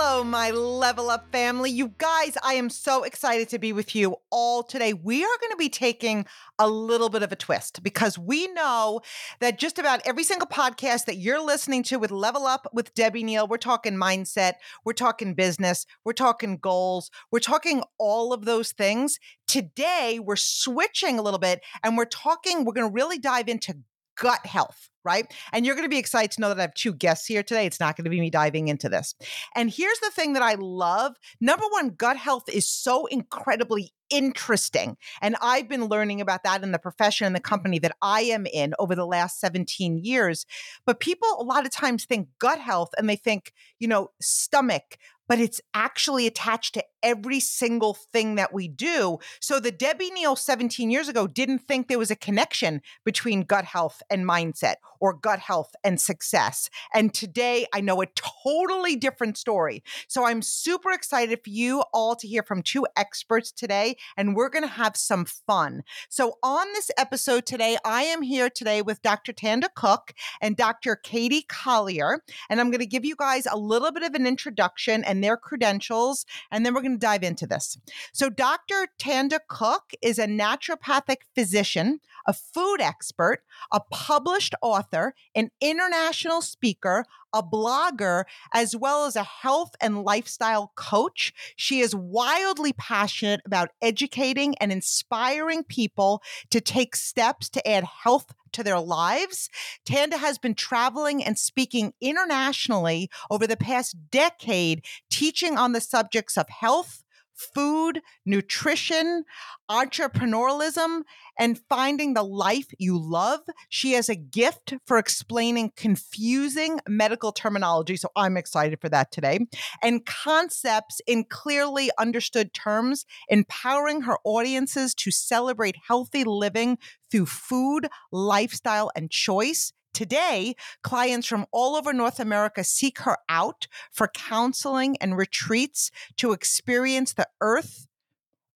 Hello, my level up family. You guys, I am so excited to be with you all today. We are going to be taking a little bit of a twist because we know that just about every single podcast that you're listening to with Level Up with Debbie Neal, we're talking mindset, we're talking business, we're talking goals, we're talking all of those things. Today, we're switching a little bit and we're talking, we're going to really dive into gut health right? And you're going to be excited to know that I have two guests here today. It's not going to be me diving into this. And here's the thing that I love number one, gut health is so incredibly interesting. And I've been learning about that in the profession and the company that I am in over the last 17 years. But people a lot of times think gut health and they think, you know, stomach, but it's actually attached to every single thing that we do. So the Debbie Neal 17 years ago didn't think there was a connection between gut health and mindset or gut health and success. And today I know a totally different story. So I'm super excited for you all to hear from two experts today, and we're going to have some fun. So on this episode today, I am here today with Dr. Tanda Cook and Dr. Katie Collier, and I'm going to give you guys a little bit of an introduction and their credentials, and then we're going to dive into this. So Dr. Tanda Cook is a naturopathic physician, a food expert, a published author, an international speaker, a blogger, as well as a health and lifestyle coach. She is wildly passionate about educating and inspiring people to take steps to add health to their lives. Tanda has been traveling and speaking internationally over the past decade, teaching on the subjects of health, food, nutrition, entrepreneurialism, and finding the life you love. She has a gift for explaining confusing medical terminology. So I'm excited for that today. And concepts in clearly understood terms, empowering her audiences to celebrate healthy living through food, lifestyle, and choice. Today, clients from all over North America seek her out for counseling and retreats to experience the earth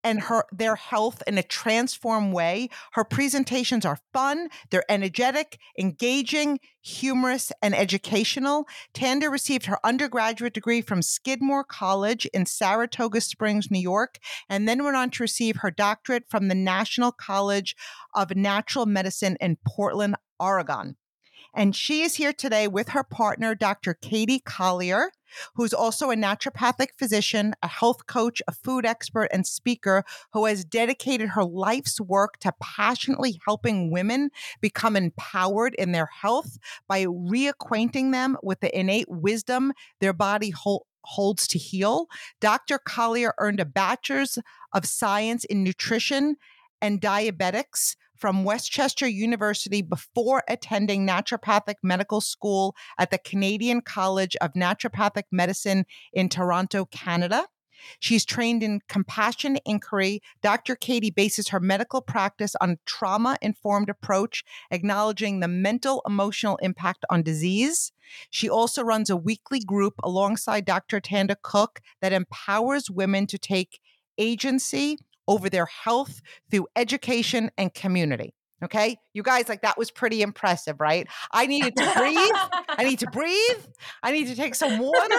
and her their health in a transformed way. Her presentations are fun, they're energetic, engaging, humorous, and educational. Tanda received her undergraduate degree from Skidmore College in Saratoga Springs, New York, and then went on to receive her doctorate from the National College of Natural Medicine in Portland, Oregon. And she is here today with her partner, Dr. Katie Collier, who's also a naturopathic physician, a health coach, a food expert, and speaker who has dedicated her life's work to passionately helping women become empowered in their health by reacquainting them with the innate wisdom their body holds holds to heal. Dr. Collier earned a bachelor's of science in nutrition and dietetics from West Chester University before attending naturopathic medical school at the Canadian College of Naturopathic Medicine in Toronto, Canada. She's trained in compassion inquiry. Dr. Katie bases her medical practice on trauma informed approach, acknowledging the mental emotional impact on disease. She also runs a weekly group alongside Dr. Tanda Cook that empowers women to take agency over their health through education and community. Okay. You guys, like that was pretty impressive, right? I needed to breathe. I need to breathe. I need to take some water.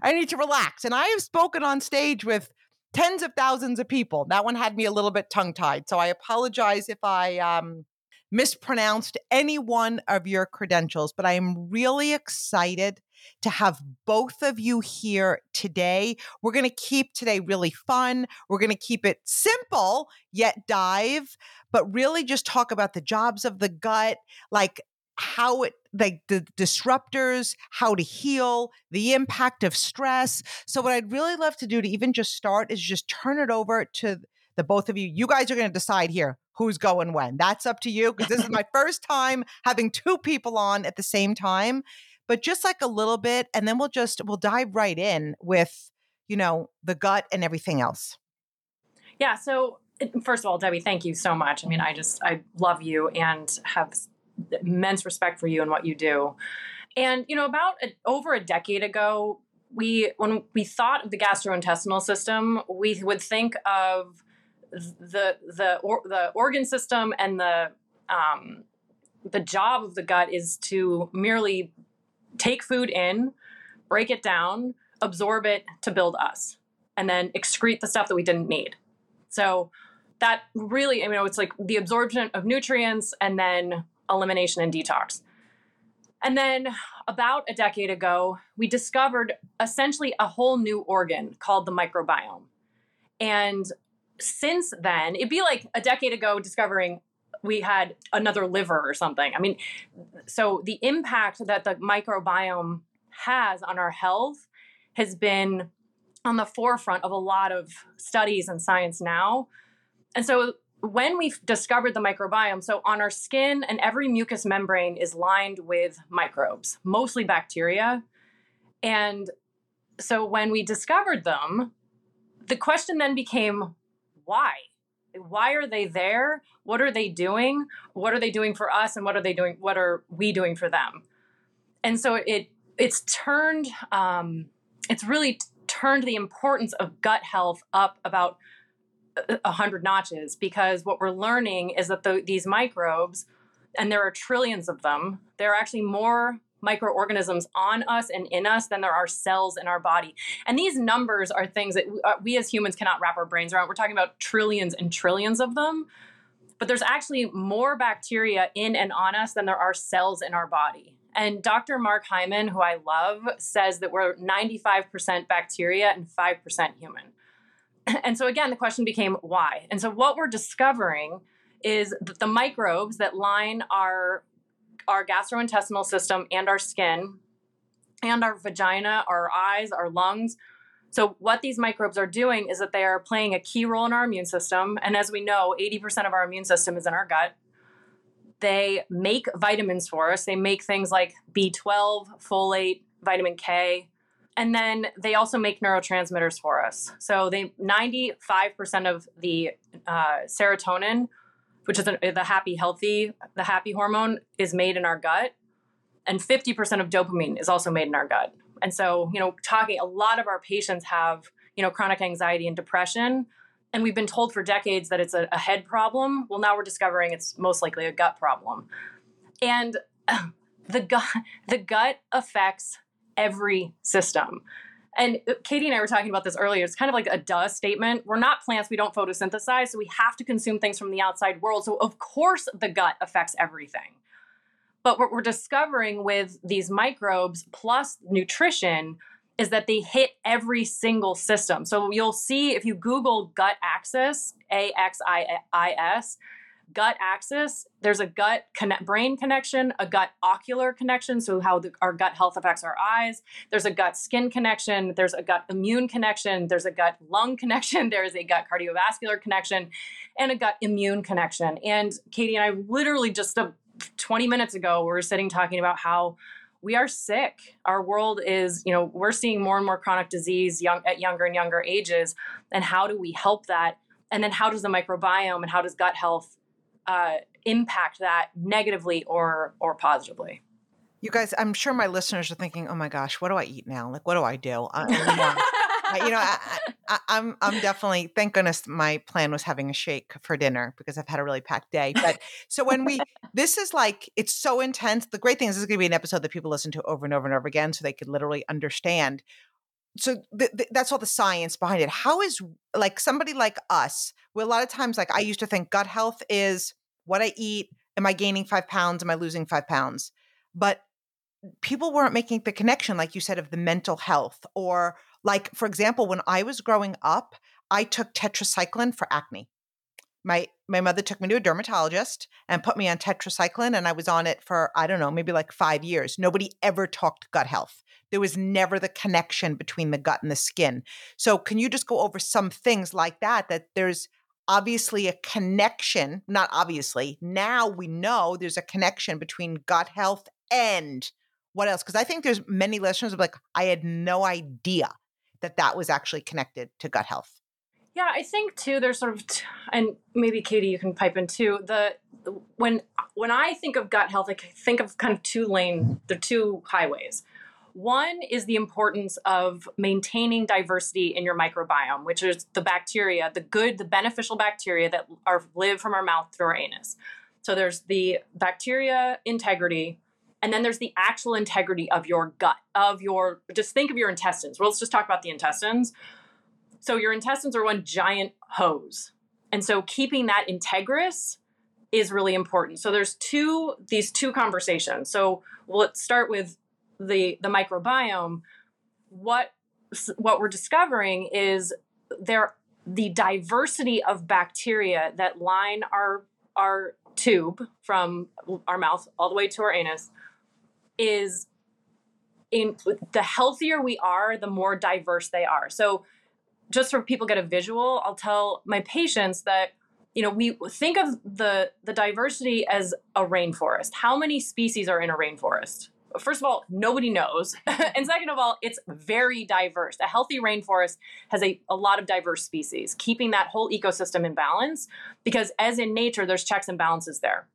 I need to relax. And I have spoken on stage with tens of thousands of people. That one had me a little bit tongue tied. So I apologize if I um, mispronounced any one of your credentials, but I am really excited to have both of you here today. We're going to keep today really fun. We're going to keep it simple, yet dive, but really just talk about the jobs of the gut, like how it like the disruptors, how to heal, the impact of stress. So what I'd really love to do to even just start is just turn it over to the both of you. You guys are going to decide here who's going when. That's up to you because this is my first time having two people on at the same time but just like a little bit and then we'll just we'll dive right in with you know the gut and everything else Yeah. So, first of all, Debbie, thank you so much. I mean, I just, I love you and have immense respect for you and what you do. And, you know, about a, over a decade ago, we, when we thought of the gastrointestinal system, we would think of the, the, or, the organ system and the, um, the job of the gut is to merely take food in, break it down, absorb it to build us, and then excrete the stuff that we didn't need. So that really, I mean, it's like the absorption of nutrients and then elimination and detox. And then about a decade ago, we discovered essentially a whole new organ called the microbiome. And since then, it'd be like a decade ago discovering we had another liver or something. I mean, so the impact that the microbiome has on our health has been on the forefront of a lot of studies and science now. And so when we discovered the microbiome, so on our skin and every mucous membrane is lined with microbes, mostly bacteria. And so when we discovered them, the question then became why? Why are they there? What are they doing? What are they doing for us? And what are they doing? What are we doing for them? And so it it's turned um, it's really turned the importance of gut health up about a hundred notches because what we're learning is that the, these microbes, and there are trillions of them, there are actually more microorganisms on us and in us than there are cells in our body. And these numbers are things that uh, we as humans cannot wrap our brains around. We're talking about trillions and trillions of them. But there's actually more bacteria in and on us than there are cells in our body. And Dr. Mark Hyman, who I love, says that we're 95% bacteria and 5% human. And so, again, the question became why? And so, what we're discovering is that the microbes that line our, our gastrointestinal system and our skin and our vagina, our eyes, our lungs. So, what these microbes are doing is that they are playing a key role in our immune system. And as we know, 80% of our immune system is in our gut. They make vitamins for us. They make things like B12, folate, vitamin K, and then they also make neurotransmitters for us. So they 95% of the uh, serotonin, which is the, happy healthy, the happy hormone, is made in our gut, and 50% of dopamine is also made in our gut. And so, you know, talking a lot of our patients have, you know, chronic anxiety and depression and we've been told for decades that it's a, a head problem. Well, now we're discovering it's most likely a gut problem. And the gut, the gut affects every system. And uh, Katie and I were talking about this earlier. It's kind of like a duh statement. We're not plants, we don't photosynthesize, so we have to consume things from the outside world. So, of course, the gut affects everything. But what we're discovering with these microbes plus nutrition is that they hit every single system. So you'll see if you Google gut axis, A X I S, gut axis, there's a gut connect, brain connection, a gut ocular connection, so how the, our gut health affects our eyes. There's a gut skin connection, there's a gut immune connection, there's a gut lung connection, there is a gut cardiovascular connection, and a gut immune connection. And Katie and I literally just uh, 20 minutes ago, we were sitting talking about how we are sick. Our world is, you know, we're seeing more and more chronic disease young, at younger and younger ages. And how do we help that? And then how does the microbiome and how does gut health uh, impact that negatively or or positively? You guys, I'm sure my listeners are thinking, "Oh my gosh, what do I eat now? Like, what do I do?" I, you know, I, I, I'm I'm definitely thank goodness my plan was having a shake for dinner because I've had a really packed day. But so when we this is like it's so intense. The great thing is this is going to be an episode that people listen to over and over and over again, so they could literally understand. So th- th- that's all the science behind it. How is like somebody like us? Well, a lot of times, like I used to think, gut health is what I eat. Am I gaining five pounds? Am I losing five pounds? But people weren't making the connection, like you said, of the mental health or like, for example, when I was growing up, I took tetracycline for acne. My my mother took me to a dermatologist and put me on tetracycline, and I was on it for I don't know, maybe like five years. Nobody ever talked gut health. There was never the connection between the gut and the skin. So, can you just go over some things like that? That there's obviously a connection, not obviously. Now we know there's a connection between gut health and what else? Because I think there's many listeners like, I had no idea that that was actually connected to gut health. Yeah, I think too. There's sort of, and maybe Katie, you can pipe in too. The when when I think of gut health, I think of kind of two lane, the two highways. One is the importance of maintaining diversity in your microbiome, which is the bacteria, the good, the beneficial bacteria that are live from our mouth through our anus. So there's the bacteria integrity, and then there's the actual integrity of your gut, of your just think of your intestines. Well, let's just talk about the intestines. So your intestines are one giant hose. And so keeping that integrous is really important. So there's two these two conversations. So let's start with the the microbiome. What what we're discovering is there the diversity of bacteria that line our our tube from our mouth all the way to our anus is in the healthier we are the more diverse they are so just so people get a visual i'll tell my patients that you know we think of the the diversity as a rainforest. How many species are in a rainforest? First of all nobody knows. And second of all it's very diverse. A healthy rainforest has a, a lot of diverse species keeping that whole ecosystem in balance because as in nature there's checks and balances there.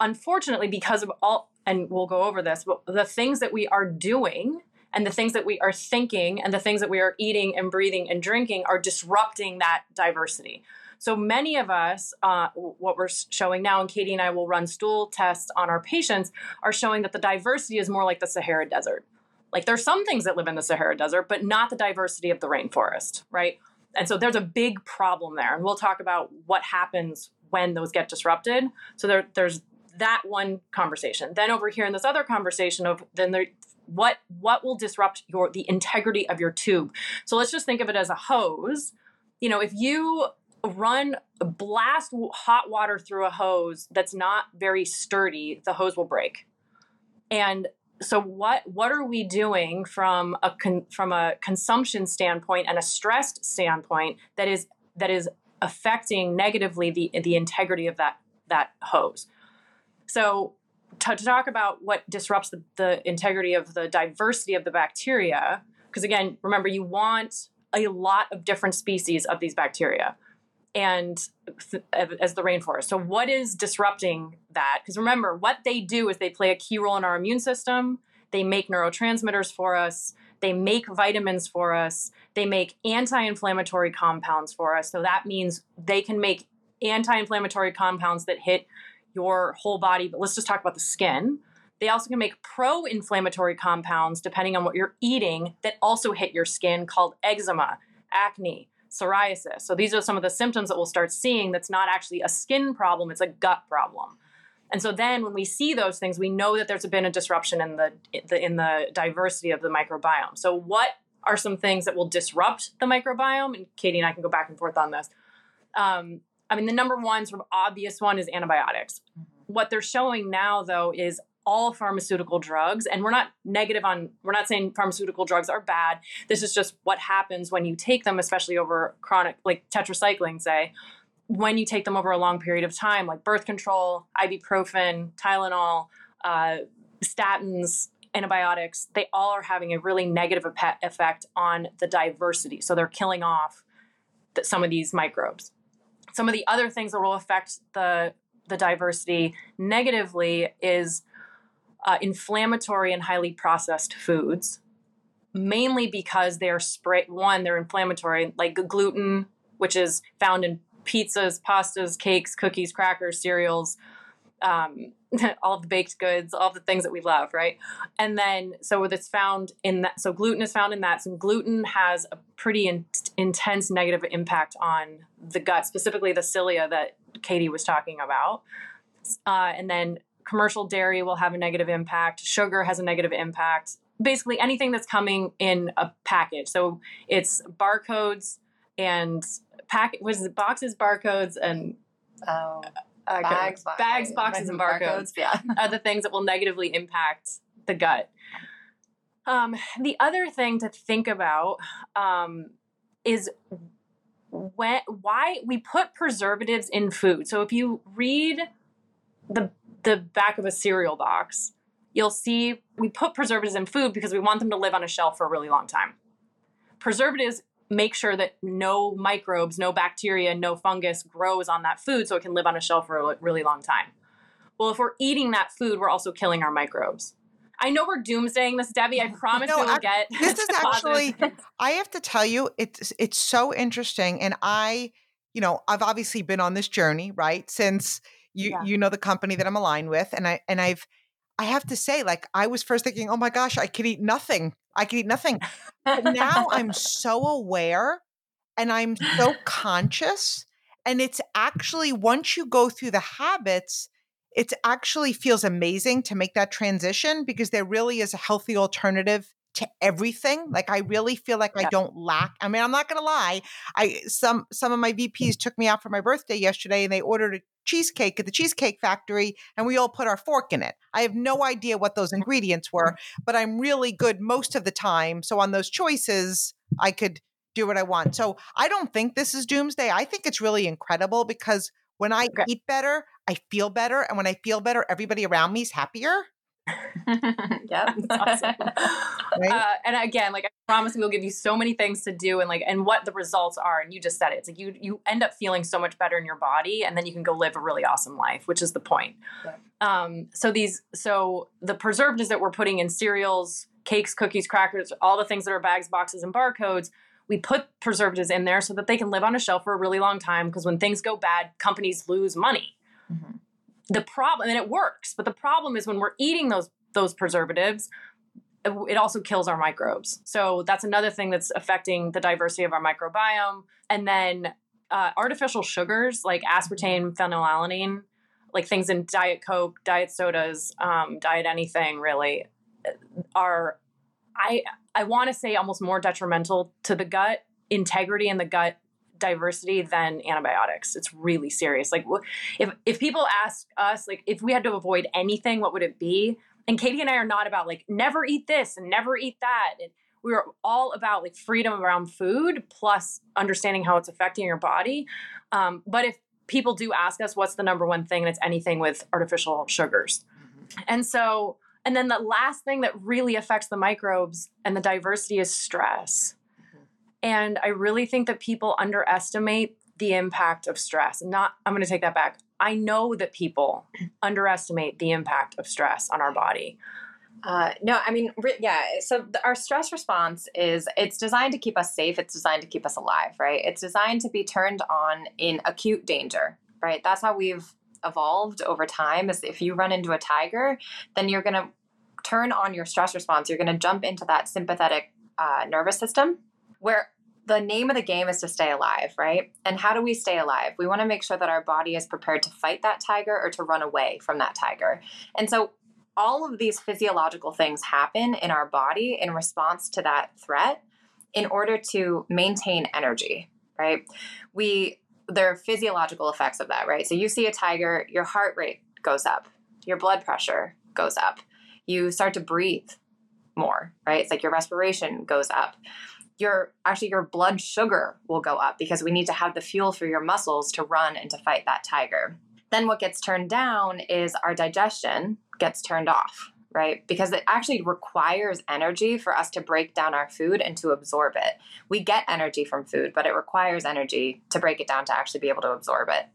Unfortunately because of all and we'll go over this but the things that we are doing and the things that we are thinking and the things that we are eating and breathing and drinking are disrupting that diversity so many of us, uh, what we're showing now, and Katie and I will run stool tests on our patients, are showing that the diversity is more like the Sahara Desert. Like there's some things that live in the Sahara Desert, but not the diversity of the rainforest, right? And so there's a big problem there. And we'll talk about what happens when those get disrupted. So there, there's that one conversation. Then over here in this other conversation of then there what what will disrupt your the integrity of your tube. So let's just think of it as a hose. You know, if you run blast hot water through a hose that's not very sturdy the hose will break and so what what are we doing from a con, from a consumption standpoint and a stressed standpoint that is that is affecting negatively the the integrity of that that hose so to, to talk about what disrupts the, the integrity of the diversity of the bacteria because again remember you want a lot of different species of these bacteria and as the rainforest. So, what is disrupting that? Because remember, what they do is they play a key role in our immune system. They make neurotransmitters for us. They make vitamins for us. They make anti inflammatory compounds for us. So, that means they can make anti inflammatory compounds that hit your whole body. But let's just talk about the skin. They also can make pro inflammatory compounds, depending on what you're eating, that also hit your skin called eczema, acne, psoriasis. So these are some of the symptoms that we'll start seeing that's not actually a skin problem, it's a gut problem. And so then when we see those things, we know that there's been a disruption in the, in the diversity of the microbiome. So what are some things that will disrupt the microbiome? And Katie and I can go back and forth on this. Um, I mean, the number one sort of obvious one is antibiotics. Mm-hmm. What they're showing now, though, is all pharmaceutical drugs and we're not negative on we're not saying pharmaceutical drugs are bad this is just what happens when you take them especially over chronic like tetracycline say when you take them over a long period of time like birth control ibuprofen tylenol uh, statins antibiotics they all are having a really negative effect on the diversity so they're killing off some of these microbes some of the other things that will affect the the diversity negatively is uh, inflammatory and highly processed foods, mainly because they're spray. One, they're inflammatory, like gluten, which is found in pizzas, pastas, cakes, cookies, crackers, cereals, um, all the baked goods, all the things that we love, right? And then, so it's found in that. So gluten is found in that. So gluten has a pretty in, intense negative impact on the gut, specifically the cilia that Katie was talking about. Uh, and then commercial dairy will have a negative impact, sugar has a negative impact. Basically, anything that's coming in a package. So it's barcodes and pack was it boxes, barcodes, and oh, bags, bags, boxes, and barcodes. barcodes yeah, are the things that will negatively impact the gut. Um, the other thing to think about um, is when why we put preservatives in food. So if you read the the back of a cereal box, you'll see we put preservatives in food because we want them to live on a shelf for a really long time. Preservatives make sure that no microbes, no bacteria, no fungus grows on that food so it can live on a shelf for a really long time. Well, if we're eating that food, we're also killing our microbes. I know we're doomsaying this, Debbie. I promise no, we will I, get. This is actually. I have to tell you, it's it's so interesting, and I, you know, I've obviously been on this journey, right, since you yeah. you know the company that I'm aligned with, and I and I've I have to say, like, I was first thinking, oh my gosh, I could eat nothing. I could eat nothing. But now I'm so aware and I'm so conscious. And it's actually, once you go through the habits, it actually feels amazing to make that transition because there really is a healthy alternative to everything. Like I really feel like yeah. I don't lack. I mean, I'm not gonna lie. I some some of my VPs took me out for my birthday yesterday and they ordered a cheesecake at the Cheesecake Factory and we all put our fork in it. I have no idea what those ingredients were, mm-hmm. but I'm really good most of the time. So on those choices, I could do what I want. So I don't think this is doomsday. I think it's really incredible because when I okay. eat better, I feel better. And when I feel better, everybody around me is happier. yep. awesome. Right? uh, and again, like I promise we'll give you so many things to do and like and what the results are. And you just said it. It's like you you end up feeling so much better in your body and then you can go live a really awesome life, which is the point. Um, so these so the preservatives that we're putting in cereals, cakes, cookies, crackers, all the things that are bags, boxes, and barcodes, we put preservatives in there so that they can live on a shelf for a really long time because when things go bad, companies lose money. Mm-hmm the problem and it works but the problem is when we're eating those those preservatives it also kills our microbes so that's another thing that's affecting the diversity of our microbiome and then uh, artificial sugars like aspartame phenylalanine like things in diet coke diet sodas um, diet anything really are i i want to say almost more detrimental to the gut integrity and the gut diversity than antibiotics. It's really serious. Like if if people ask us like if we had to avoid anything, what would it be? And Katie and I are not about like never eat this and never eat that. And we are all about like freedom around food plus understanding how it's affecting your body. Um, but if people do ask us what's the number one thing, and it's anything with artificial sugars. Mm-hmm. And so, and then the last thing that really affects the microbes and the diversity is stress. And I really think that people underestimate the impact of stress. Not, I'm going to take that back. I know that people underestimate the impact of stress on our body. Uh, no, I mean, yeah. So our stress response is it's designed to keep us safe. It's designed to keep us alive, right? It's designed to be turned on in acute danger, right? That's how we've evolved over time. Is if you run into a tiger, then you're going to turn on your stress response. You're going to jump into that sympathetic uh, nervous system, where the name of the game is to stay alive, right? And how do we stay alive? We want to make sure that our body is prepared to fight that tiger or to run away from that tiger. And so all of these physiological things happen in our body in response to that threat in order to maintain energy, right? We there are physiological effects of that, right? So you see a tiger, your heart rate goes up, your blood pressure goes up, you start to breathe more, right? It's like your respiration goes up your actually your blood sugar will go up because we need to have the fuel for your muscles to run and to fight that tiger. Then what gets turned down is our digestion gets turned off, right? Because it actually requires energy for us to break down our food and to absorb it. We get energy from food, but it requires energy to break it down to actually be able to absorb it.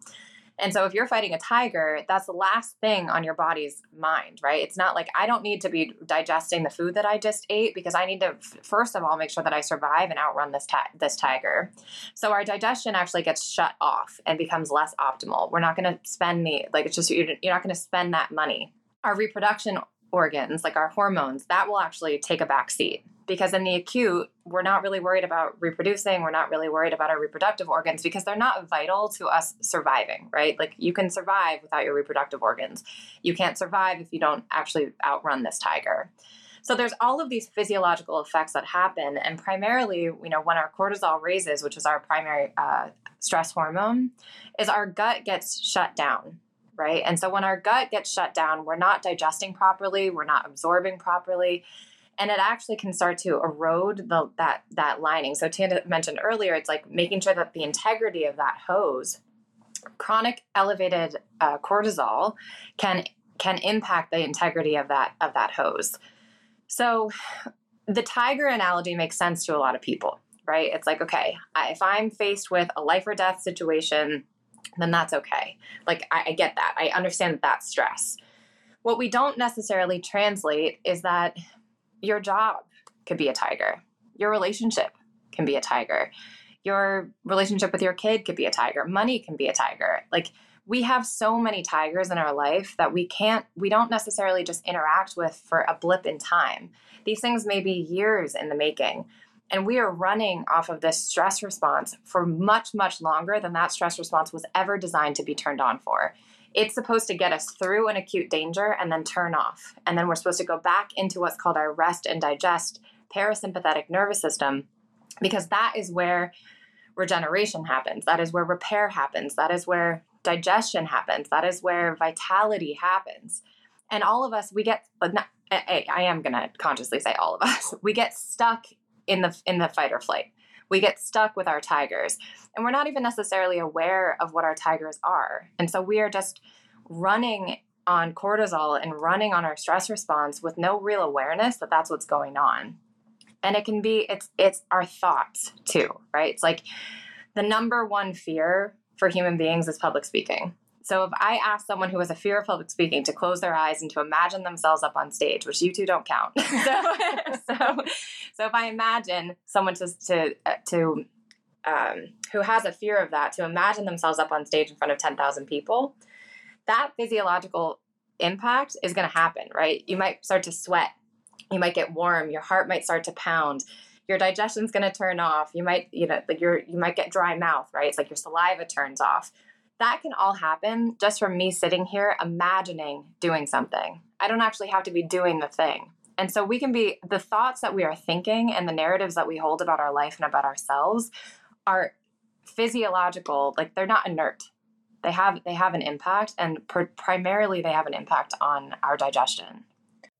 And so if you're fighting a tiger, that's the last thing on your body's mind, right? It's not like I don't need to be digesting the food that I just ate because I need to first of all make sure that I survive and outrun this ti- this tiger. So our digestion actually gets shut off and becomes less optimal. We're not going to spend the like it's just you're, you're not going to spend that money. Our reproduction organs, like our hormones, that will actually take a back seat because in the acute, we're not really worried about reproducing. We're not really worried about our reproductive organs because they're not vital to us surviving, right? Like you can survive without your reproductive organs. You can't survive if you don't actually outrun this tiger. So there's all of these physiological effects that happen, and primarily, you know, when our cortisol raises, which is our primary uh, stress hormone, is our gut gets shut down, right? And so when our gut gets shut down, we're not digesting properly, we're not absorbing properly, and it actually can start to erode the that that lining. So Tanda mentioned earlier, it's like making sure that the integrity of that hose, chronic elevated uh, cortisol, can can impact the integrity of that of that hose. So the tiger analogy makes sense to a lot of people right? It's like, okay, if I'm faced with a life or death situation, then that's okay. Like, I, I get that. I understand that stress. What we don't necessarily translate is that your job could be a tiger, your relationship can be a tiger, your relationship with your kid could be a tiger, money can be a tiger. Like, we have so many tigers in our life that we can't, we don't necessarily just interact with for a blip in time. These things may be years in the making. And we are running off of this stress response for much, much longer than that stress response was ever designed to be turned on for. It's supposed to get us through an acute danger and then turn off. And then we're supposed to go back into what's called our rest and digest parasympathetic nervous system, because that is where regeneration happens. That is where repair happens. That is where digestion happens. That is where vitality happens. And all of us, we get, but not, I, I am going to consciously say all of us, we get stuck in the in the fight or flight. We get stuck with our tigers, and we're not even necessarily aware of what our tigers are. And so we are just running on cortisol and running on our stress response with no real awareness that that's what's going on. And it can be it's it's our thoughts too, right? It's like the number one fear for human beings is public speaking. So if I ask someone who has a fear of public speaking to close their eyes and to imagine themselves up on stage, which you two don't count, so, so, so if I imagine someone to to uh, to um, who has a fear of that to imagine themselves up on stage in front of ten thousand people, that physiological impact is going to happen, right? You might start to sweat, you might get warm, your heart might start to pound. Your digestion's going to turn off. You might you know like you're you might get dry mouth right? It's like your saliva turns off that can all happen just from me sitting here imagining doing something. I don't actually have to be doing the thing. And so we can be the thoughts that we are thinking and the narratives that we hold about our life and about ourselves are physiological, like they're not inert. They have they have an impact and pr- primarily they have an impact on our digestion.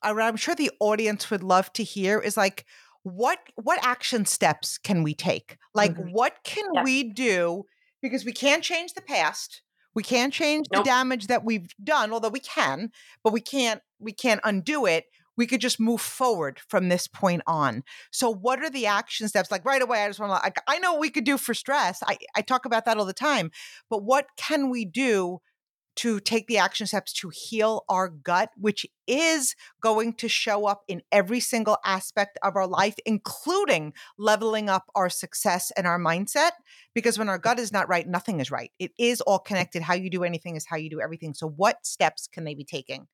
I'm sure the audience would love to hear is like what what action steps can we take? Like mm-hmm. what can we do because we can't change the past. We can't change nope. the damage that we've done, although we can, but we can't we can't undo it. We could just move forward from this point on. So, what are the action steps? Like right away, I just want to. Like, I know what we could do for stress. I I talk about that all the time, but what can we do to take the action steps to heal our gut, which is going to show up in every single aspect of our life, including leveling up our success and our mindset. Because when our gut is not right, nothing is right. It is all connected. How you do anything is how you do everything. So, what steps can they be taking?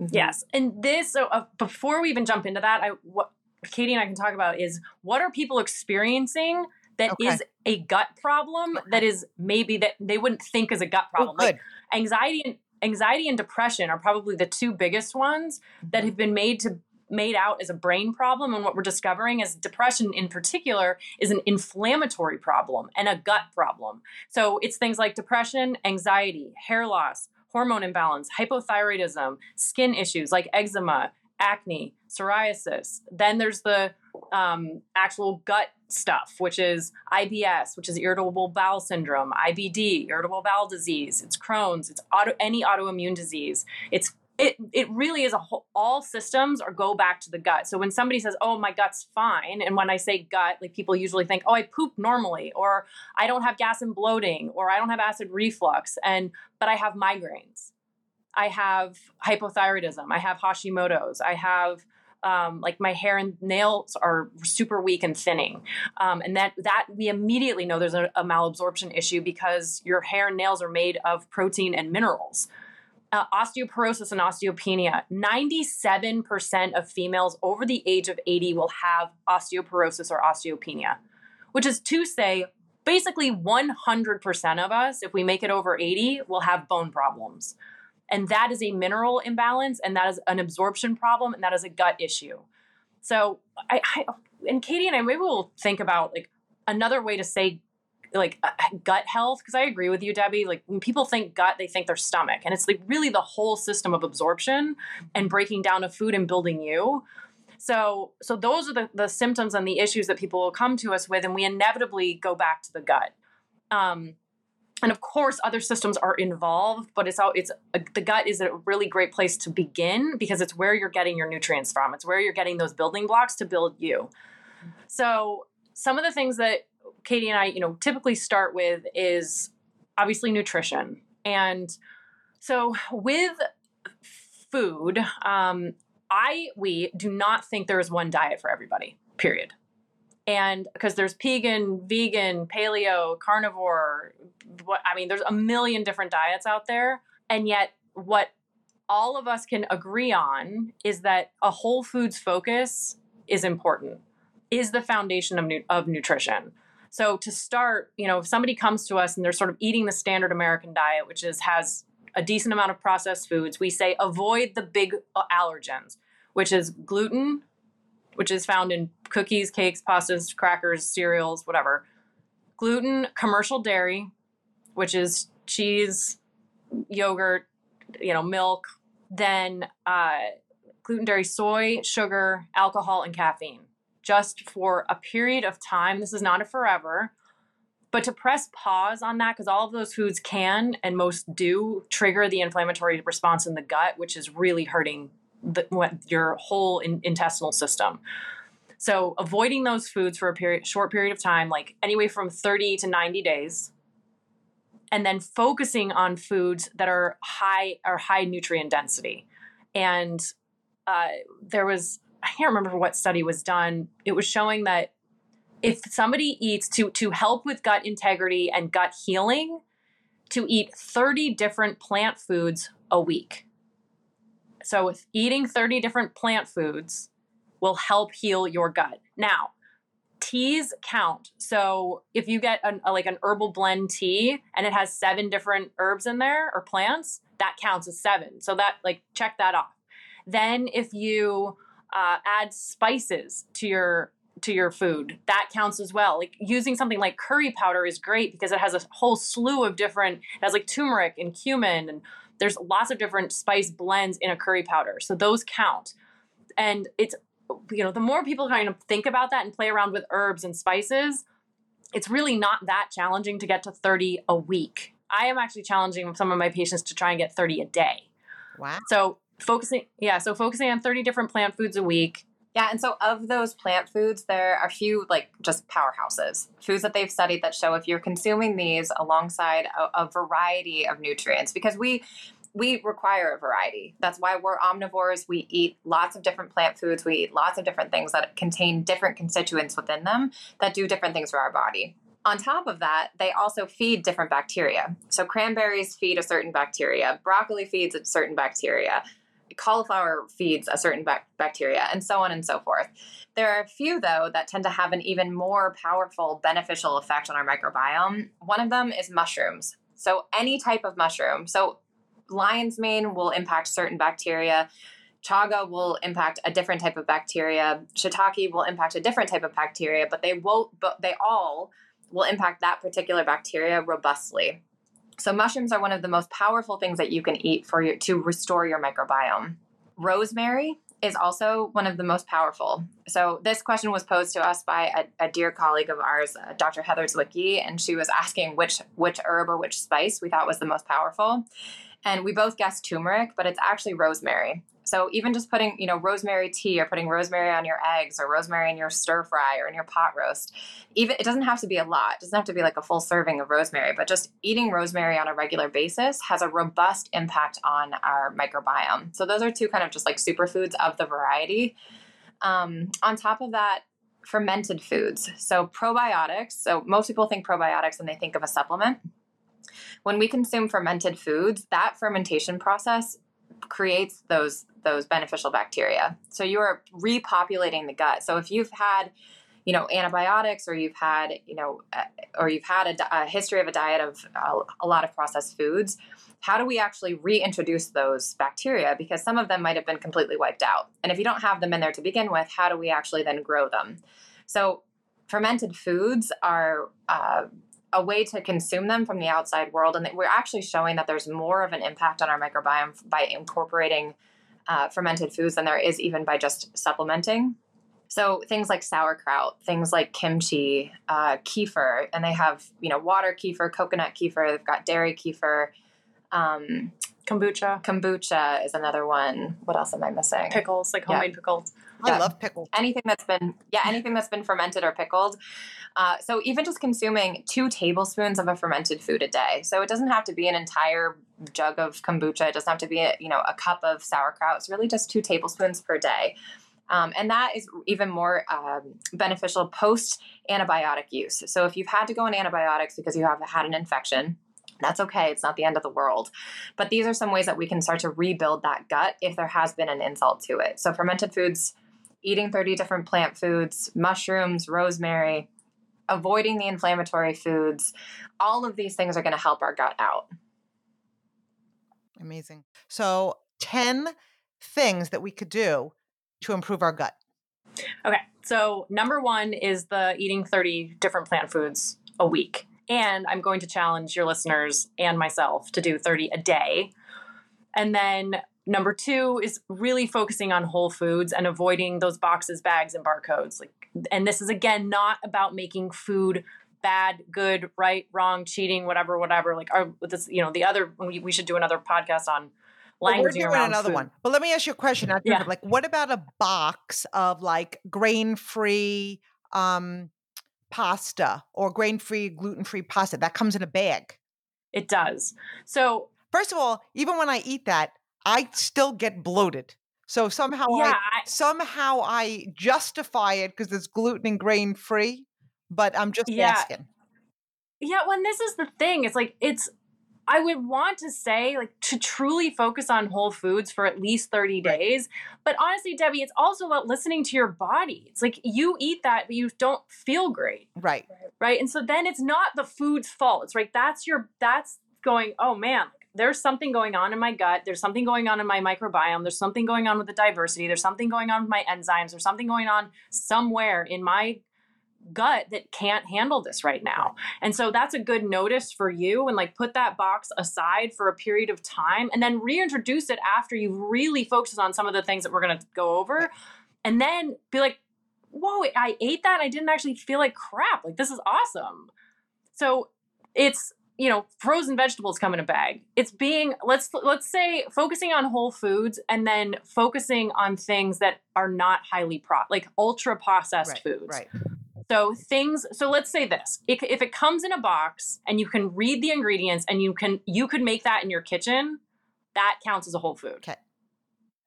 Mm-hmm. Yes. And this, so uh, before we even jump into that, I, what Katie and I can talk about is what are people experiencing that okay. is a gut problem that is maybe that they wouldn't think is a gut oh, problem. Oh, like anxiety and anxiety and depression are probably the two biggest ones that mm-hmm. have been made to made out as a brain problem and what we're discovering is depression in particular is an inflammatory problem and a gut problem so it's things like depression anxiety hair loss hormone imbalance hypothyroidism skin issues like eczema acne psoriasis then there's the um, actual gut stuff, which is IBS, which is irritable bowel syndrome, IBD, irritable bowel disease, it's Crohn's, it's auto, any autoimmune disease. It's it, it really is a whole, all systems or go back to the gut. So when somebody says, "Oh, my gut's fine," and when I say gut, like people usually think, "Oh, I poop normally," or "I don't have gas and bloating," or "I don't have acid reflux," and but I have migraines. I have hypothyroidism. I have Hashimoto's. I have um, like my hair and nails are super weak and thinning, um, and that that we immediately know there's a, a, malabsorption issue because your hair and nails are made of protein and minerals. Uh, osteoporosis and osteopenia. 97% of females over the age of 80 will have osteoporosis or osteopenia, which is to say, basically 100% of us, if we make it over 80, will have bone problems. And that is a mineral imbalance, and that is an absorption problem, and that is a gut issue. So I, I and Katie and I maybe we'll think about like another way to say like uh, gut health because I agree with you, Debbie. Like when people think gut, they think their stomach, and it's like really the whole system of absorption and breaking down of food and building you. So, so those are the, the symptoms and the issues that people will come to us with, and we inevitably go back to the gut. Um, and of course other systems are involved but it's all it's a, the gut is a really great place to begin because it's where you're getting your nutrients from it's where you're getting those building blocks to build you so some of the things that Katie and I, you know, typically start with is obviously nutrition. And so with food, um, I we do not think there is one diet for everybody. Period. And because there's vegan, vegan, paleo, carnivore, what I mean, there's a million different diets out there, and yet what all of us can agree on is that a whole foods focus is important. Is the foundation of nu- of nutrition. So to start, you know, if somebody comes to us and they're sort of eating the standard American diet, which is has a decent amount of processed foods, we say avoid the big uh, allergens, which is gluten, which is found in cookies, cakes, pastas, crackers, cereals, whatever. Gluten, commercial dairy, which is cheese, yogurt, you know, milk, then uh, gluten, dairy, soy, sugar, alcohol, and caffeine just for a period of time. This is not a forever, but to press pause on that, because all of those foods can and most do trigger the inflammatory response in the gut, which is really hurting the, your whole in, intestinal system. So avoiding those foods for a period, short period of time, like anyway from 30 to 90 days, and then focusing on foods that are high or high nutrient density. And uh, there was I can't remember what study was done. It was showing that if somebody eats to to help with gut integrity and gut healing, to eat 30 different plant foods a week. So eating 30 different plant foods will help heal your gut. Now, teas count. So if you get an, a, like an herbal blend tea and it has seven different herbs in there or plants, that counts as seven. So that like check that off. Then if you uh, add spices to your to your food that counts as well like using something like curry powder is great because it has a whole slew of different it has like turmeric and cumin and there's lots of different spice blends in a curry powder so those count. And it's you know the more people kind of think about that and play around with herbs and spices it's really not that challenging to get to 30 a week. I am actually challenging some of my patients to try and get 30 a day. Wow. So focusing yeah so focusing on 30 different plant foods a week Yeah, and so of those plant foods, there are a few like just powerhouses, foods that they've studied that show if you're consuming these alongside a, a variety of nutrients, because we we require a variety. That's why we're omnivores. We eat lots of different plant foods. We eat lots of different things that contain different constituents within them that do different things for our body. On top of that, they also feed different bacteria. So cranberries feed a certain bacteria, broccoli feeds a certain bacteria, cauliflower feeds a certain bac- bacteria, and so on and so forth. There are a few, though, that tend to have an even more powerful beneficial effect on our microbiome. One of them is mushrooms. So, any type of mushroom. So, lion's mane will impact certain bacteria. Chaga will impact a different type of bacteria. Shiitake will impact a different type of bacteria, but they won't. But they all will impact that particular bacteria robustly. So mushrooms are one of the most powerful things that you can eat for your, to restore your microbiome. Rosemary is also one of the most powerful. So this question was posed to us by a, a dear colleague of ours, uh, Dr. Heather Zwickey, and she was asking which which herb or which spice we thought was the most powerful. And we both guessed turmeric, but it's actually rosemary. So even just putting, you know, rosemary tea or putting rosemary on your eggs or rosemary in your stir fry or in your pot roast, even it doesn't have to be a lot. It doesn't have to be like a full serving of rosemary, but just eating rosemary on a regular basis has a robust impact on our microbiome. So those are two kind of just like superfoods of the variety. Um, on top of that, fermented foods. So probiotics. So most people think probiotics and they think of a supplement. When we consume fermented foods, that fermentation process creates those those beneficial bacteria. So you are repopulating the gut. So if you've had, you know, antibiotics or you've had, you know, uh, or you've had a, a, history of a diet of uh, a lot of processed foods, how do we actually reintroduce those bacteria? Because some of them might have been completely wiped out. And if you don't have them in there to begin with, how do we actually then grow them? So fermented foods are uh, a way to consume them from the outside world. And we're actually showing that there's more of an impact on our microbiome by incorporating uh, fermented foods than there is even by just supplementing. So things like sauerkraut, things like kimchi, uh, kefir, and they have you know water kefir, coconut kefir. They've got dairy kefir. Um, kombucha kombucha is another one. What else am I missing? pickles like homemade Yeah. pickles I love pickles. Anything that's been yeah, anything that's been fermented or pickled. Uh, so even just consuming two tablespoons of a fermented food a day. So it doesn't have to be an entire jug of kombucha. It doesn't have to be a, you know a cup of sauerkraut. It's really just two tablespoons per day. Um, and that is even more um, beneficial post antibiotic use. So if you've had to go on antibiotics because you have had an infection, that's okay. It's not the end of the world. But these are some ways that we can start to rebuild that gut if there has been an insult to it. So, fermented foods, eating 30 different plant foods, mushrooms, rosemary, avoiding the inflammatory foods, all of these things are going to help our gut out. Amazing. So, 10 things that we could do to improve our gut. Okay. So, number one is the eating 30 different plant foods a week. And I'm going to challenge your listeners and myself to do 30 a day. And then number two is really focusing on whole foods and avoiding those boxes, bags, and barcodes. Like, and this is again not about making food bad, good, right, wrong, cheating, whatever, whatever. Like, our this, you know, the other we, we should do another podcast on language well, we're doing another food. one. But let me ask you a question. Yeah. Like, what about a box of like grain free? um pasta or grain free, gluten free pasta. That comes in a bag. It does. So, first of all, even when I eat that, I still get bloated. So somehow yeah, I, I somehow I justify it because it's gluten and grain free, but I'm just yeah. asking. Yeah, when this is the thing, it's like it's I would want to say, like, to truly focus on whole foods for at least 30 days. But honestly, Debbie, it's also about listening to your body. It's like you eat that, but you don't feel great. Right. Right. And so then it's not the food's fault. It's right. That's your, that's going, oh man, there's something going on in my gut. There's something going on in my microbiome. There's something going on with the diversity. There's something going on with my enzymes. There's something going on somewhere in my gut that can't handle this right now. And so that's a good notice for you and like put that box aside for a period of time and then reintroduce it after you've really focused on some of the things that we're going to go over. And then be like, whoa, I ate that. I didn't actually feel like crap. Like this is awesome. So it's you know frozen vegetables come in a bag it's being let's let's say focusing on whole foods and then focusing on things that are not highly pro like ultra processed right, foods right so things. So let's say this: if, if it comes in a box and you can read the ingredients and you can you could make that in your kitchen, that counts as a whole food. Okay.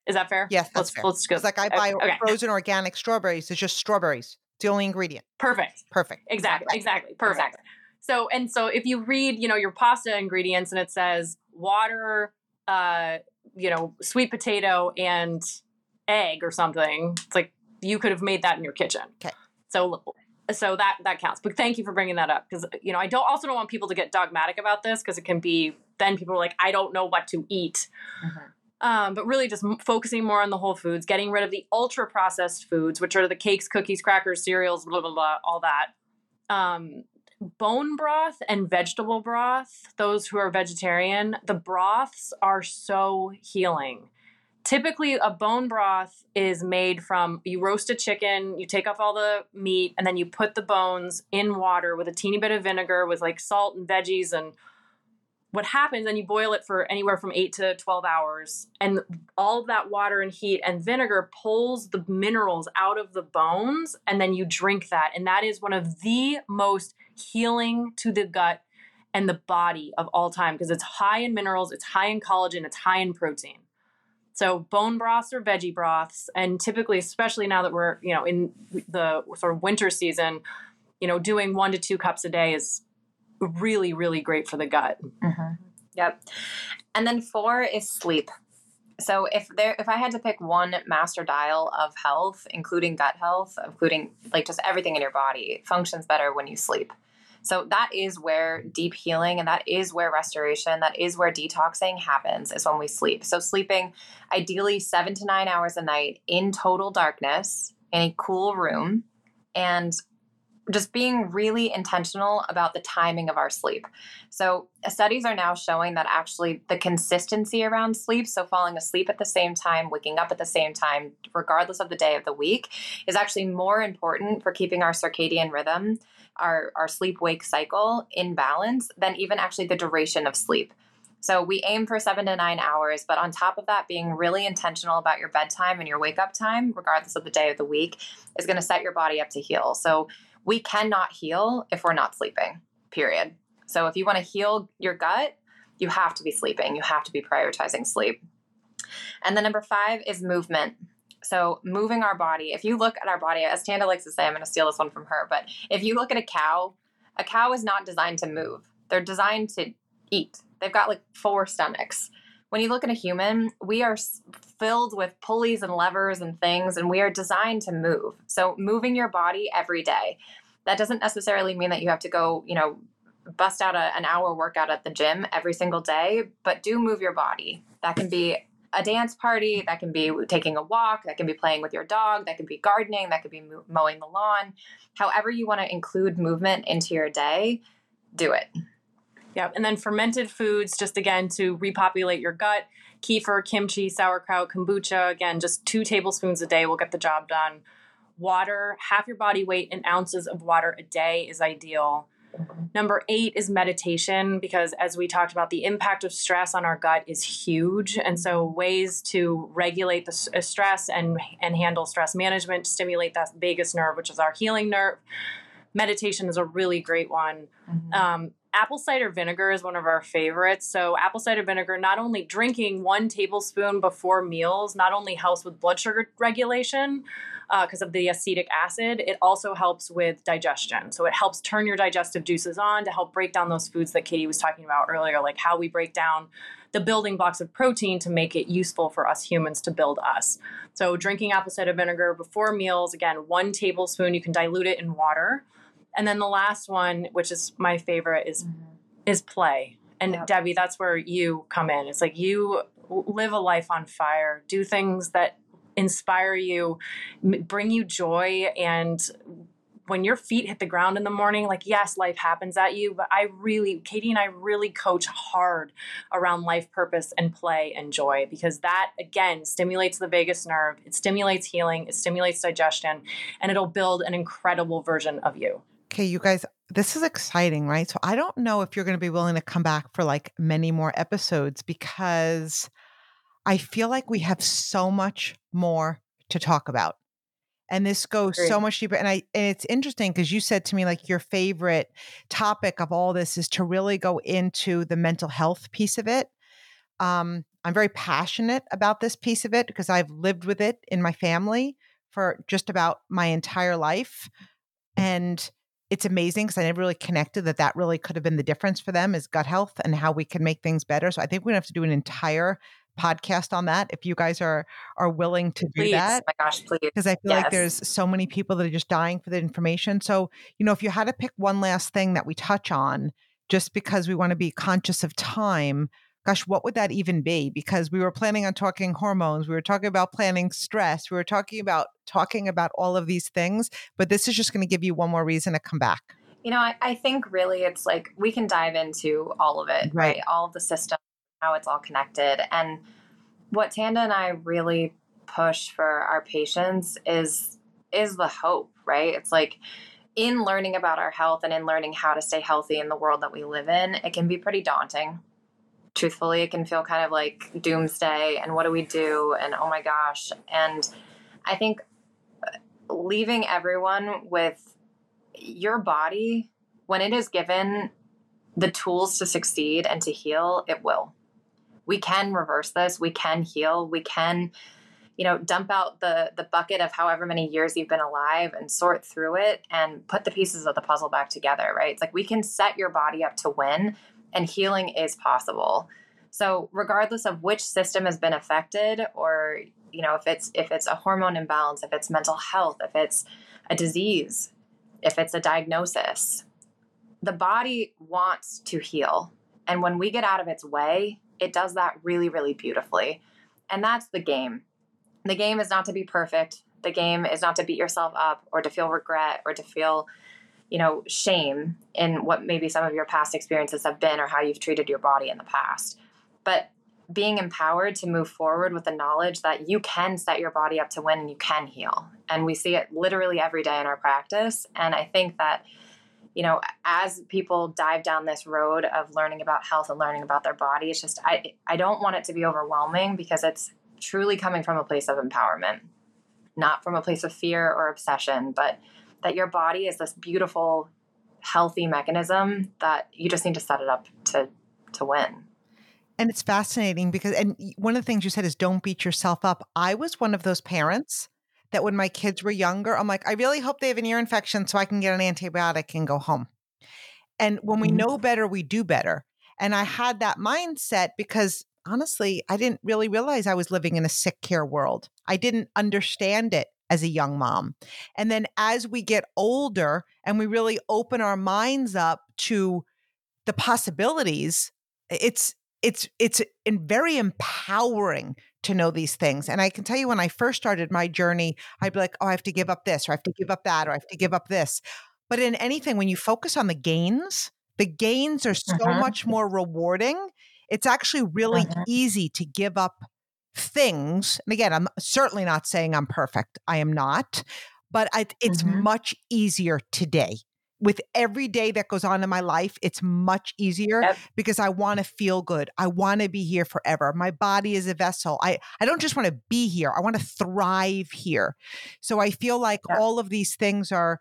Is that fair? Yes, that's let's, fair. Let's go. It's like I buy okay. frozen organic strawberries. It's just strawberries. It's the only ingredient. Perfect. Perfect. Exactly. Exactly. Perfect. Exactly. So and so if you read, you know, your pasta ingredients and it says water, uh, you know, sweet potato and egg or something, it's like you could have made that in your kitchen. Okay. So so that that counts but thank you for bringing that up because you know i don't also don't want people to get dogmatic about this because it can be then people are like i don't know what to eat mm-hmm. um, but really just focusing more on the whole foods getting rid of the ultra processed foods which are the cakes cookies crackers cereals blah blah blah all that um, bone broth and vegetable broth those who are vegetarian the broths are so healing. Typically a bone broth is made from you roast a chicken you take off all the meat and then you put the bones in water with a teeny bit of vinegar with like salt and veggies and what happens and you boil it for anywhere from 8 to 12 hours and all of that water and heat and vinegar pulls the minerals out of the bones and then you drink that and that is one of the most healing to the gut and the body of all time because it's high in minerals it's high in collagen it's high in protein so bone broths or veggie broths, and typically, especially now that we're you know in the sort of winter season, you know, doing one to two cups a day is really really great for the gut. Mm-hmm. Yep. And then four is sleep. So if there if I had to pick one master dial of health, including gut health, including like just everything in your body, functions better when you sleep. So that is where deep healing and that is where restoration, that is where detoxing happens is when we sleep. So sleeping ideally 7 to 9 hours a night in total darkness in a cool room and just being really intentional about the timing of our sleep. So, uh, studies are now showing that actually the consistency around sleep, so falling asleep at the same time, waking up at the same time, regardless of the day of the week, is actually more important for keeping our circadian rhythm our, our sleep wake cycle in balance than even actually the duration of sleep. So we aim for seven to nine hours, but on top of that, being really intentional about your bedtime and your wake up time, regardless of the day of the week, is going to set your body up to heal. So we cannot heal if we're not sleeping, period. So if you want to heal your gut, you have to be sleeping. You have to be prioritizing sleep. And then number five is movement. So moving our body. If you look at our body, as Tanda likes to say, I'm going to steal this one from her, but if you look at a cow, a cow is not designed to move. They're designed to eat. They've got like four stomachs. When you look at a human, we are filled with pulleys and levers and things, and we are designed to move. So, moving your body every day. That doesn't necessarily mean that you have to go, you know, bust out a, an hour workout at the gym every single day, but do move your body. That can be a dance party, that can be taking a walk, that can be playing with your dog, that can be gardening, that could be mowing the lawn. However, you want to include movement into your day, do it. Yeah, and then fermented foods, just again to repopulate your gut. Kefir, kimchi, sauerkraut, kombucha, again, just two tablespoons a day will get the job done. Water, half your body weight in ounces of water a day is ideal. Number eight is meditation, because as we talked about, the impact of stress on our gut is huge. And so, ways to regulate the uh, stress and, and handle stress management, stimulate that vagus nerve, which is our healing nerve. Meditation is a really great one. Mm-hmm. Um, apple cider vinegar is one of our favorites. So, apple cider vinegar, not only drinking one tablespoon before meals, not only helps with blood sugar regulation because uh, of the acetic acid, it also helps with digestion. So, it helps turn your digestive juices on to help break down those foods that Katie was talking about earlier, like how we break down the building blocks of protein to make it useful for us humans to build us. So, drinking apple cider vinegar before meals, again, one tablespoon, you can dilute it in water. And then the last one, which is my favorite, is mm-hmm. is play. And yep. Debbie, that's where you come in. It's like you live a life on fire, do things that inspire you, bring you joy, and when your feet hit the ground in the morning, like, yes, life happens at you, but I really, Katie and I really coach hard around life purpose and play and joy because that, again, stimulates the vagus nerve, it stimulates healing, it stimulates digestion, and it'll build an incredible version of you okay, you guys, this is exciting, right? So I don't know if you're going to be willing to come back for like many more episodes because I feel like we have so much more to talk about. And this goes Great. so much deeper. And I and it's interesting because you said to me like your favorite topic of all this is to really go into the mental health piece of it. Um, I'm very passionate about this piece of it because I've lived with it in my family for just about my entire life. And it's amazing because I never really connected that that really could have been the difference for them is gut health and how we can make things better. So I think we're gonna have to do an entire podcast on that if you guys are are willing to do that. Oh my gosh, please. Because I feel yes. like there's so many people that are just dying for the information. So, you know, if you had to pick one last thing that we touch on, just because we want to be conscious of time, gosh, what would that even be? Because we were planning on talking hormones, we were talking about planning stress, we were talking about talking about all of these things, but this is just going to give you one more reason to come back. You know, I, I think really it's like we can dive into all of it, right? right? All of the systems, how it's all connected. And what Tanda and I really push for our patients is is the hope, right? It's like in learning about our health and in learning how to stay healthy in the world that we live in, it can be pretty daunting truthfully it can feel kind of like doomsday and what do we do? And oh my gosh. And i think uh, leaving everyone with your body when it is given the tools to succeed and to heal it will. We can reverse this. We can heal. We can you know dump out the the bucket of however many years you've been alive and sort through it and put the pieces of the puzzle back together right? It's like we can set your body up to win and healing is possible. So regardless of which system has been affected or you know if it's if it's a hormone imbalance, if it's mental health, if it's a disease, if it's a diagnosis, the body wants to heal. And when we get out of its way, it does that really really beautifully. And that's the game. The game is not to be perfect. The game is not to beat yourself up or to feel regret or to feel you know, shame in what maybe some of your past experiences have been or how you've treated your body in the past. But being empowered to move forward with the knowledge that you can set your body up to win and you can heal. And we see it literally every day in our practice. And I think that you know, as people dive down this road of learning about health and learning about their body, it's just I I don't want it to be overwhelming because it's truly coming from a place of empowerment, not from a place of fear or obsession, but that your body is this beautiful, healthy mechanism that you just need to set it up to to win. And it's fascinating because, and one of the things you said is don't beat yourself up. I was one of those parents that when my kids were younger, I'm like, I really hope they have an ear infection so I can get an antibiotic and go home. And when we mm-hmm. know better, we do better. And I had that mindset because honestly, I didn't really realize I was living in a sick care world. I didn't understand it as a young mom. And then as we get older and we really open our minds up to the possibilities, it's it's it's very empowering to know these things. And I can tell you when I first started my journey, I'd be like, oh, I have to give up this, or I have to give up that, or I have to give up this. But in anything, when you focus on the gains, the gains are so uh-huh. much more rewarding. It's actually really uh-huh. easy to give up things. And again, I'm certainly not saying I'm perfect. I am not. But I, it's uh-huh. much easier today with every day that goes on in my life, it's much easier yep. because I want to feel good. I want to be here forever. My body is a vessel. I, I don't just want to be here, I want to thrive here. So I feel like yep. all of these things are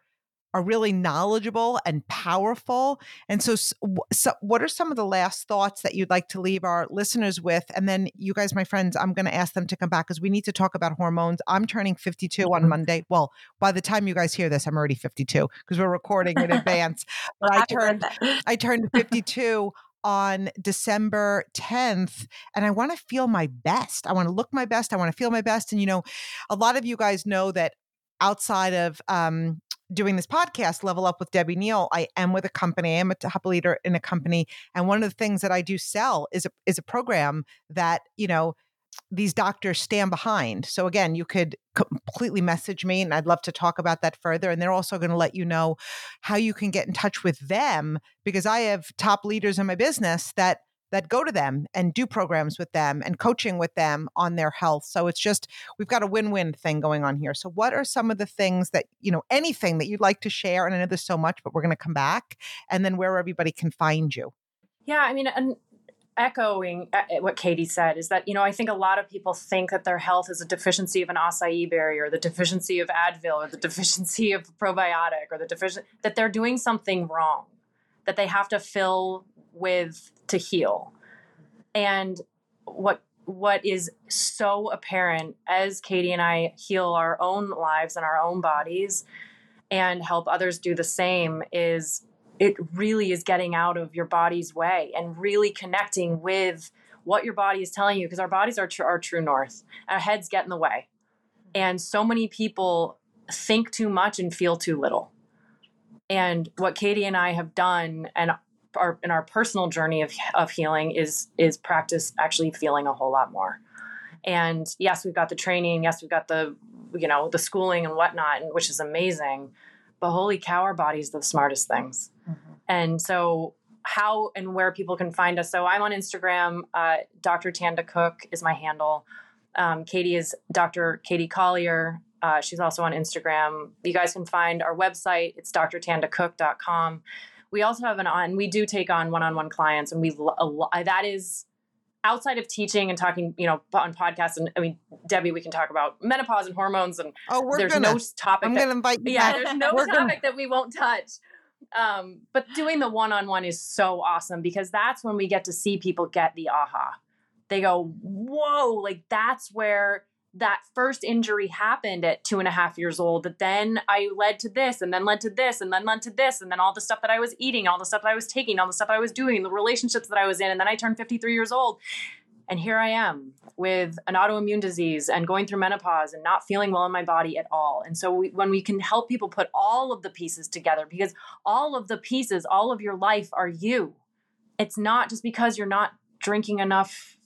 are really knowledgeable and powerful. And so, so, what are some of the last thoughts that you'd like to leave our listeners with? And then, you guys, my friends, I'm going to ask them to come back because we need to talk about hormones. I'm turning 52 mm-hmm. on Monday. Well, by the time you guys hear this, I'm already 52 because we're recording in advance. But I turned, I turned 52 on December 10th and I want to feel my best. I want to look my best. I want to feel my best. And, you know, a lot of you guys know that outside of um, doing this podcast, Level Up with Debbie Neal, I am with a company. I am a top leader in a company, and one of the things that I do sell is a is a program that you know these doctors stand behind. So again, you could completely message me, and I'd love to talk about that further. And they're also going to let you know how you can get in touch with them because I have top leaders in my business that that go to them and do programs with them and coaching with them on their health. So it's just we've got a win-win thing going on here. So what are some of the things that, you know, anything that you'd like to share and I know there's so much, but we're going to come back and then where everybody can find you. Yeah, I mean and echoing uh, uh, what Katie said is that you know I think a lot of people think that their health is a deficiency of an acai berry or the deficiency of Advil or the deficiency of probiotic or the deficient that they're doing something wrong that they have to fill with to heal. And what what is so apparent as Katie and I heal our own lives and our own bodies and help others do the same is it really is getting out of your body's way and really connecting with what your body is telling you because our bodies are our true north. Our heads get in the way. And so many people think too much and feel too little. And what Katie and I have done and our in our personal journey of of healing is is practice actually feeling a whole lot more. And yes, we've got the training. Yes, we've got the you know the schooling and whatnot, which is amazing. But holy cow, our body's the smartest things. Mm-hmm. And so how and where people can find us. So I'm on Instagram. Uh, Dr. Tanda Cook is my handle. Um, Katie is Dr. Katie Collier. Uh, she's also on Instagram. You guys can find our website. It's drtandacook.com we also have an on we do take on one-on-one clients and we that is outside of teaching and talking you know on podcasts and i mean debbie we can talk about menopause and hormones and oh we're there's gonna, no topic i'm that, gonna invite you yeah there's no topic gonna... that we won't touch. Um, but doing the one-on-one is so awesome because that's when we get to see people get the aha. They go whoa like that's where that first injury happened at two and a half years old that then I led to this and then led to this and then led to this and then all the stuff that I was eating, all the stuff that I was taking, all the stuff I was doing, the relationships that I was in. And then I turned 53 years old. And here I am with an autoimmune disease and going through menopause and not feeling well in my body at all. And so we, when we can help people put all of the pieces together, because all of the pieces, all of your life are you. It's not just because you're not drinking enough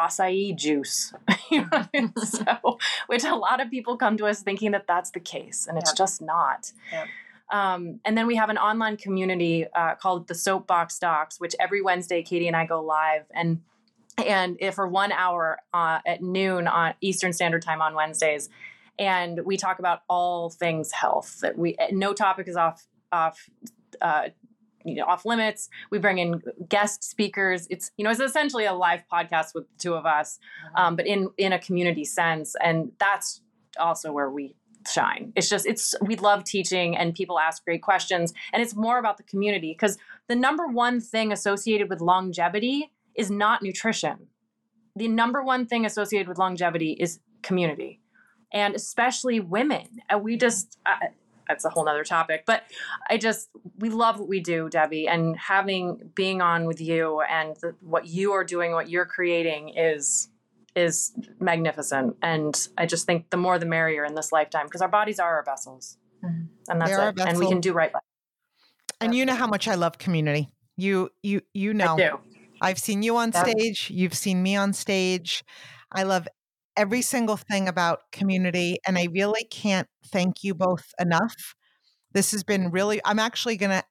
acai juice. so, which a lot of people come to us thinking that that's the case, and it's just not. Um, and then we have an online community uh, called the Soapbox Docs, which every Wednesday Katie and I go live and and if for one hour uh, at noon on Eastern Standard Time on Wednesdays, and we talk about all things health. That we no topic is off off uh, you know, off limits. We bring in guest speakers. It's you know it's essentially a live podcast with the two of us, um, but in in a community sense, and that's also where we shine. It's just it's we love teaching and people ask great questions, and it's more about the community because the number one thing associated with longevity is not nutrition. The number one thing associated with longevity is community and especially women. And we just, uh, that's a whole nother topic, but I just, we love what we do, Debbie, and having, being on with you and the, what you are doing, what you're creating is, is magnificent. And I just think the more the merrier in this lifetime because our bodies are our vessels. Mm-hmm. And that's it. And we can do right by. And you know how much I love community. You, you, you know. I've seen you on stage. You've seen me on stage. I love every single thing about community. And I really can't thank you both enough. This has been really, I'm actually going to.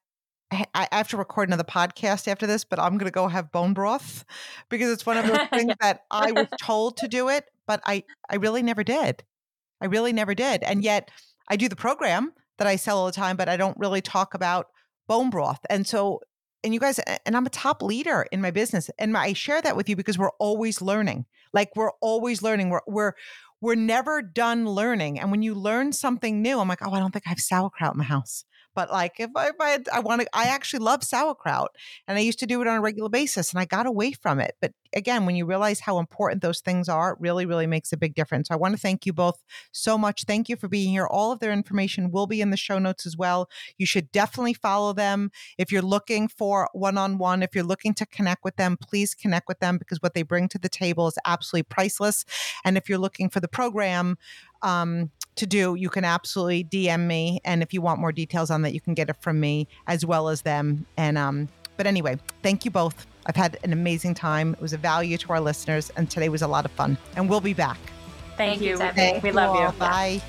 I have to record another podcast after this, but I'm going to go have bone broth because it's one of those things that I was told to do it, but I, I really never did. I really never did. And yet I do the program that I sell all the time, but I don't really talk about bone broth. And so and you guys and i'm a top leader in my business and i share that with you because we're always learning like we're always learning we're we're we're never done learning and when you learn something new i'm like oh i don't think i have sauerkraut in my house but like if I, if I, I want to, I actually love sauerkraut and I used to do it on a regular basis and I got away from it. But again, when you realize how important those things are, it really, really makes a big difference. So I want to thank you both so much. Thank you for being here. All of their information will be in the show notes as well. You should definitely follow them. If you're looking for one on one, if you're looking to connect with them, please connect with them because what they bring to the table is absolutely priceless. And if you're looking for the program, um, to do, you can absolutely DM me. And if you want more details on that, you can get it from me as well as them. And um, but anyway, thank you both. I've had an amazing time. It was a value to our listeners, and today was a lot of fun. And we'll be back. Thank, thank you. you we love you. Bye.